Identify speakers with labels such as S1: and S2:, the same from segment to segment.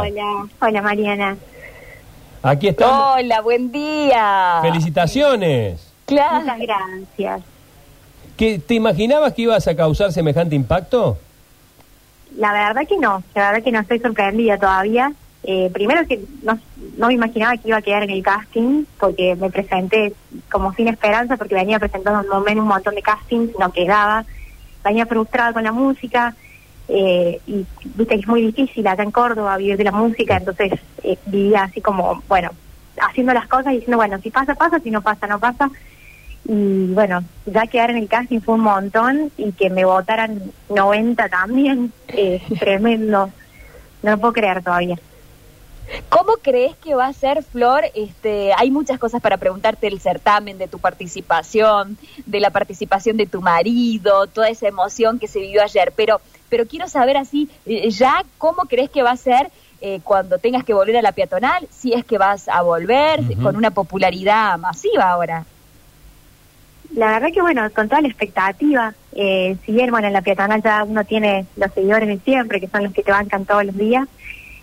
S1: Hola, hola Mariana.
S2: Aquí estamos.
S3: Hola, buen día.
S2: Felicitaciones.
S3: Claro.
S1: Muchas gracias.
S2: ¿Qué, ¿Te imaginabas que ibas a causar semejante impacto?
S1: La verdad que no, la verdad que no estoy sorprendida todavía. Eh, primero que no, no me imaginaba que iba a quedar en el casting, porque me presenté como sin esperanza, porque venía presentando un, un montón de castings, no quedaba. Venía frustrada con la música, eh, y viste que es muy difícil acá en Córdoba vivir de la música, entonces eh, vivía así como, bueno, haciendo las cosas y diciendo, bueno, si pasa, pasa, si no pasa, no pasa. Y bueno, ya quedar en el casting fue un montón y que me votaran 90 también, eh, tremendo. No lo puedo creer todavía.
S3: ¿Cómo crees que va a ser, Flor? Este, hay muchas cosas para preguntarte del certamen, de tu participación, de la participación de tu marido, toda esa emoción que se vivió ayer, pero, pero quiero saber así, eh, ya, ¿cómo crees que va a ser eh, cuando tengas que volver a la peatonal? Si es que vas a volver con una popularidad masiva ahora.
S1: La verdad que bueno, con toda la expectativa, eh, si bien bueno, en la peatonal ya uno tiene los seguidores de siempre, que son los que te bancan todos los días,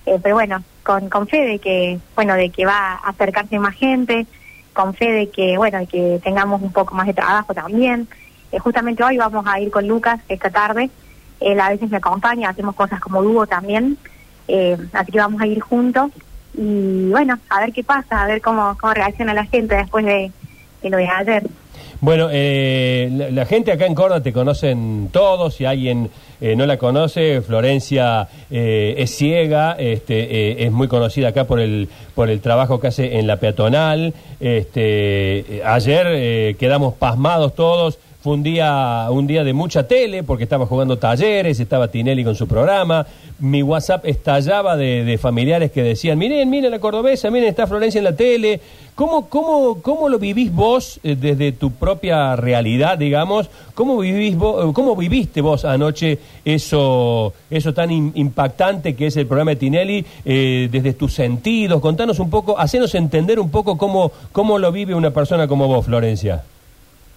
S1: eh, pero bueno, con, con fe de que, bueno, de que va a acercarse más gente, con fe de que, bueno, de que tengamos un poco más de trabajo también. Eh, justamente hoy vamos a ir con Lucas esta tarde, él a veces me acompaña, hacemos cosas como dúo también, eh, así que vamos a ir juntos y bueno, a ver qué pasa, a ver cómo, cómo reacciona la gente después de, lo de ayer.
S2: Bueno, eh, la, la gente acá en Córdoba te conocen todos. Si alguien eh, no la conoce, Florencia eh, es ciega, este, eh, es muy conocida acá por el por el trabajo que hace en la peatonal. Este, eh, ayer eh, quedamos pasmados todos. Fue un día, un día de mucha tele porque estaba jugando talleres, estaba Tinelli con su programa. Mi WhatsApp estallaba de, familiares que decían, miren, miren la cordobesa, miren, está Florencia en la tele. ¿Cómo, cómo, cómo lo vivís vos desde tu propia realidad, digamos? ¿Cómo, vivís vos, ¿Cómo viviste vos anoche eso, eso tan im- impactante que es el programa de Tinelli eh, desde tus sentidos? Contanos un poco, hacenos entender un poco cómo, cómo lo vive una persona como vos, Florencia.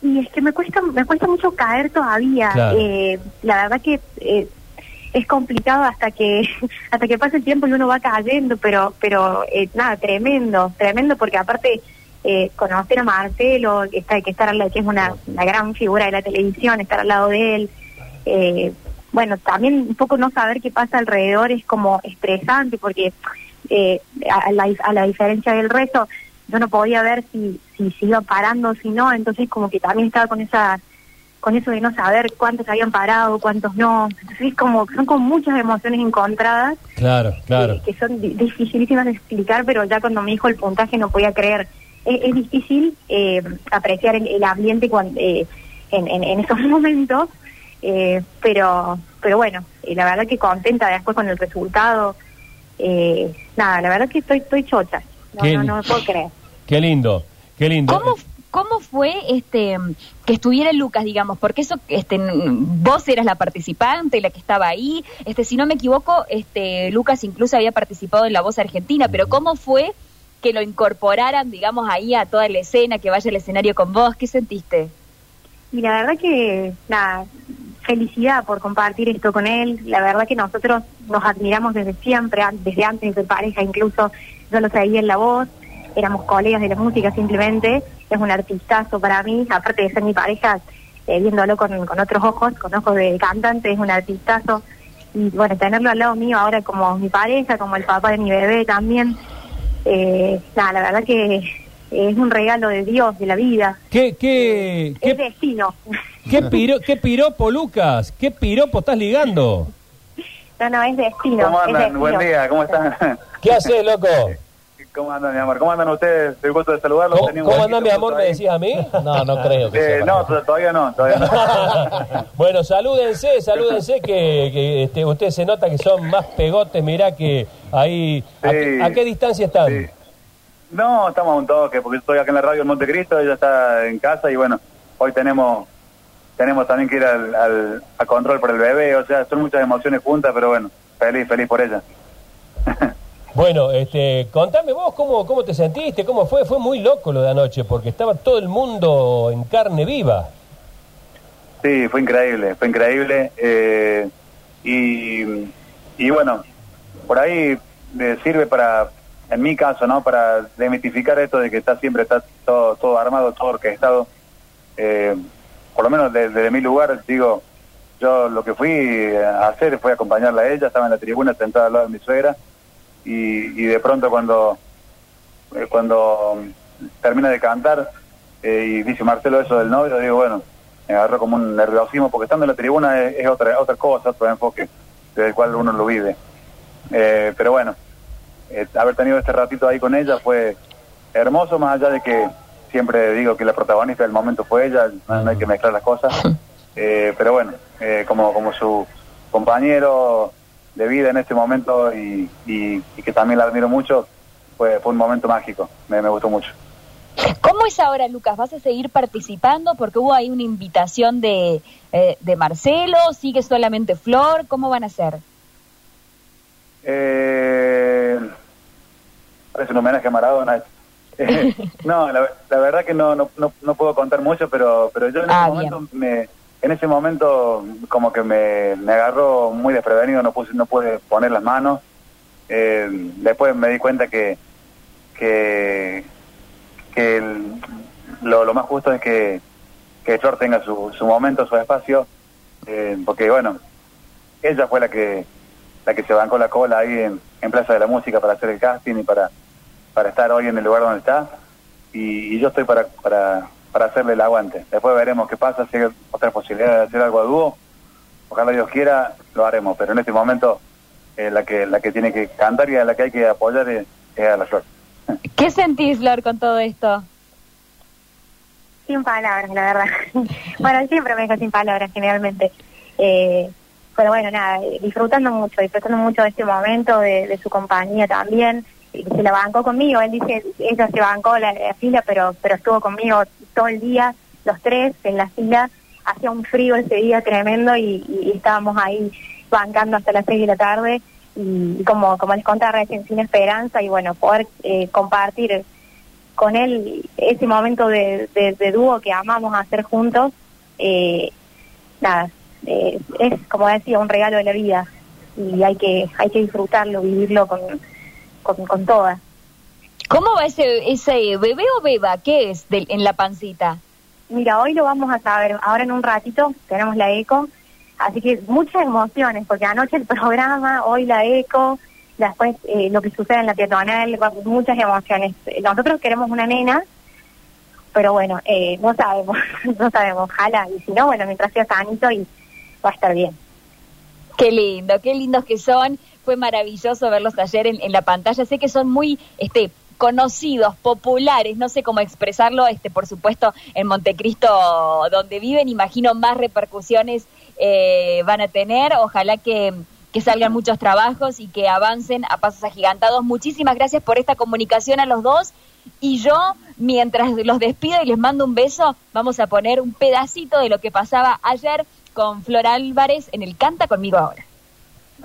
S1: Y es que me cuesta, me cuesta mucho caer todavía.
S2: Claro.
S1: Eh, la verdad que eh, es complicado hasta que hasta que pase el tiempo y uno va cayendo, pero pero eh, nada, tremendo, tremendo porque aparte eh, conocer a Marcelo, que está que estar al lado, que es una, una gran figura de la televisión, estar al lado de él. eh, bueno, también un poco no saber qué pasa alrededor es como estresante porque eh, a, la, a la diferencia del resto, yo no podía ver si, si se iba parando o si no, entonces como que también estaba con esa con eso de no saber cuántos habían parado, cuántos no. Entonces es como, son como muchas emociones encontradas
S2: Claro, claro.
S1: que, que son di- dificilísimas de explicar, pero ya cuando me dijo el puntaje no podía creer. Es, es difícil eh, apreciar el, el ambiente cuando, eh, en, en, en esos momentos, eh, pero pero bueno, eh, la verdad que contenta después con el resultado. Eh, nada, la verdad que estoy estoy chocha. No,
S2: Qué-
S1: no, no me puedo creer.
S2: Qué lindo, qué lindo.
S3: ¿Cómo, ¿Cómo fue este que estuviera Lucas, digamos? Porque eso, este, vos eras la participante, la que estaba ahí. Este, si no me equivoco, este, Lucas incluso había participado en La Voz Argentina. Pero ¿cómo fue que lo incorporaran, digamos, ahí a toda la escena, que vaya al escenario con vos? ¿Qué sentiste?
S1: Y la verdad que, nada, felicidad por compartir esto con él. La verdad que nosotros nos admiramos desde siempre, desde antes de ser pareja, incluso yo lo seguía en la voz, éramos colegas de la música simplemente. Es un artistazo para mí, aparte de ser mi pareja, eh, viéndolo con, otros ojos, con ojos de cantante, es un artistazo. Y bueno, tenerlo al lado mío ahora como mi pareja, como el papá de mi bebé también. Eh, la verdad que es un regalo de Dios, de la vida.
S2: ¿Qué, qué,
S1: Es
S2: qué,
S1: destino.
S2: qué, piro- qué piropo, Lucas? ¿Qué piropo estás ligando?
S1: No, no, es destino.
S4: ¿Cómo
S1: es
S4: andan?
S1: destino.
S4: Buen día, ¿cómo están?
S2: ¿Qué haces, loco?
S4: ¿Cómo andan, mi amor? ¿Cómo andan ustedes? Estoy gusto de saludarlos.
S2: ¿Cómo,
S4: Tenía un
S2: cómo andás, mi amor? ¿Me
S4: ahí.
S2: decías a mí?
S5: No, no creo que
S4: Eh,
S5: sea.
S4: no, to- todavía no, todavía no.
S2: bueno, salúdense, salúdense que, que, este, ustedes se nota que son más pegotes, mirá que ahí... ¿A,
S4: Sí.
S2: a qué distancia están?
S4: Sí. No, estamos a un toque, porque yo estoy acá en la radio en Montecristo, ella está en casa y bueno, hoy tenemos tenemos también que ir al, al- a control por el bebé, o sea, son muchas emociones juntas, pero bueno, feliz, feliz por ella.
S2: Bueno, este, contame vos cómo, cómo te sentiste, cómo fue. Fue muy loco lo de anoche, porque estaba todo el mundo en carne viva.
S4: Sí, fue increíble, fue increíble. eh, y, y bueno, por ahí eh, sirve para, en mi caso, ¿no? Para demitificar esto de que está siempre está todo, todo armado, todo orquestado. Eh, por lo menos desde, mi lugar, digo, yo lo que fui a hacer fue acompañarla a ella, estaba en la tribuna sentada al lado de mi suegra y, de pronto cuando, eh, cuando termina de cantar y dice Marcelo eso del novio, digo, bueno, me agarró como un nerviosismo porque estando en la tribuna es, es otra, otra cosa, otro enfoque del cual uno lo vive. Eh, pero bueno, eh, haber tenido este ratito ahí con ella fue hermoso, más allá de que siempre digo que la protagonista del momento fue ella, no, hay que mezclar las cosas. Eh, pero bueno, como, como su compañero de vida en este momento y, que también la admiro mucho, fue, fue un momento mágico, me, me gustó mucho.
S3: ¿Cómo es ahora, Lucas? ¿Vas a seguir participando? Porque hubo ahí una invitación de, de Marcelo, sigue solamente Flor, ¿cómo van a ser?
S4: Eh, parece un homenaje a Maradona. no, la, verdad que no, no, no, puedo contar mucho, pero, pero yo en ese ah, momento me, en ese momento como que me, me agarró muy desprevenido, no puse, no pude poner las manos. Eh, después me di cuenta que que, que lo, lo más justo es que, que Flor tenga su, su momento, su espacio, eh, porque bueno, ella fue la que la que se bancó la cola ahí en, Plaza de la Música para hacer el casting y para, para estar hoy en el lugar donde está. Y, yo estoy para, para, para hacerle el aguante. Después veremos qué pasa, si hay otra posibilidad de hacer algo a dúo. Ojalá Dios quiera, lo haremos. Pero en este momento eh, la, que, la que tiene que cantar y a la que hay que apoyar es, a la Flor.
S3: ¿Qué sentís, Flor, con todo esto?
S1: Sin palabras, la verdad. bueno, siempre me dejo sin palabras, generalmente. Eh, pero bueno, nada, disfrutando mucho, disfrutando mucho de este momento, de, su compañía también. Se la bancó conmigo, él dice, ella se bancó la, fila, pero, pero estuvo conmigo todo el día, los tres en la fila. Hacía un frío ese día tremendo y, estábamos ahí bancando hasta las seis de la tarde. Y como, como les contaba recién, sin esperanza y bueno, poder eh, compartir con él ese momento de, de, dúo que amamos hacer juntos, eh, nada, eh, es, como decía, un regalo de la vida. Y hay que, hay que disfrutarlo, vivirlo con, con, todas.
S3: ¿Cómo va ese, ese bebé o beba? ¿Qué es en la pancita?
S1: Mira, hoy lo vamos a saber. Ahora en un ratito tenemos la eco. Así que muchas emociones, porque anoche el programa, hoy la eco, después eh, lo que sucede en la peatonal, muchas emociones. Nosotros queremos una nena, pero bueno, eh, no sabemos, no sabemos, ojalá. Y si no, bueno, mientras sea sanito y va a estar bien.
S3: Qué lindo, qué lindos que son. Fue maravilloso verlos ayer en, la pantalla. Sé que son muy este, conocidos, populares, no sé cómo expresarlo, este, por supuesto, en Montecristo, donde viven, imagino más repercusiones eh, van a tener. Ojalá que, que salgan muchos trabajos y que avancen a pasos agigantados. Muchísimas gracias por esta comunicación a los dos. Y yo, mientras los despido y les mando un beso, vamos a poner un pedacito de lo que pasaba ayer con Flor Álvarez en el Canta conmigo ahora.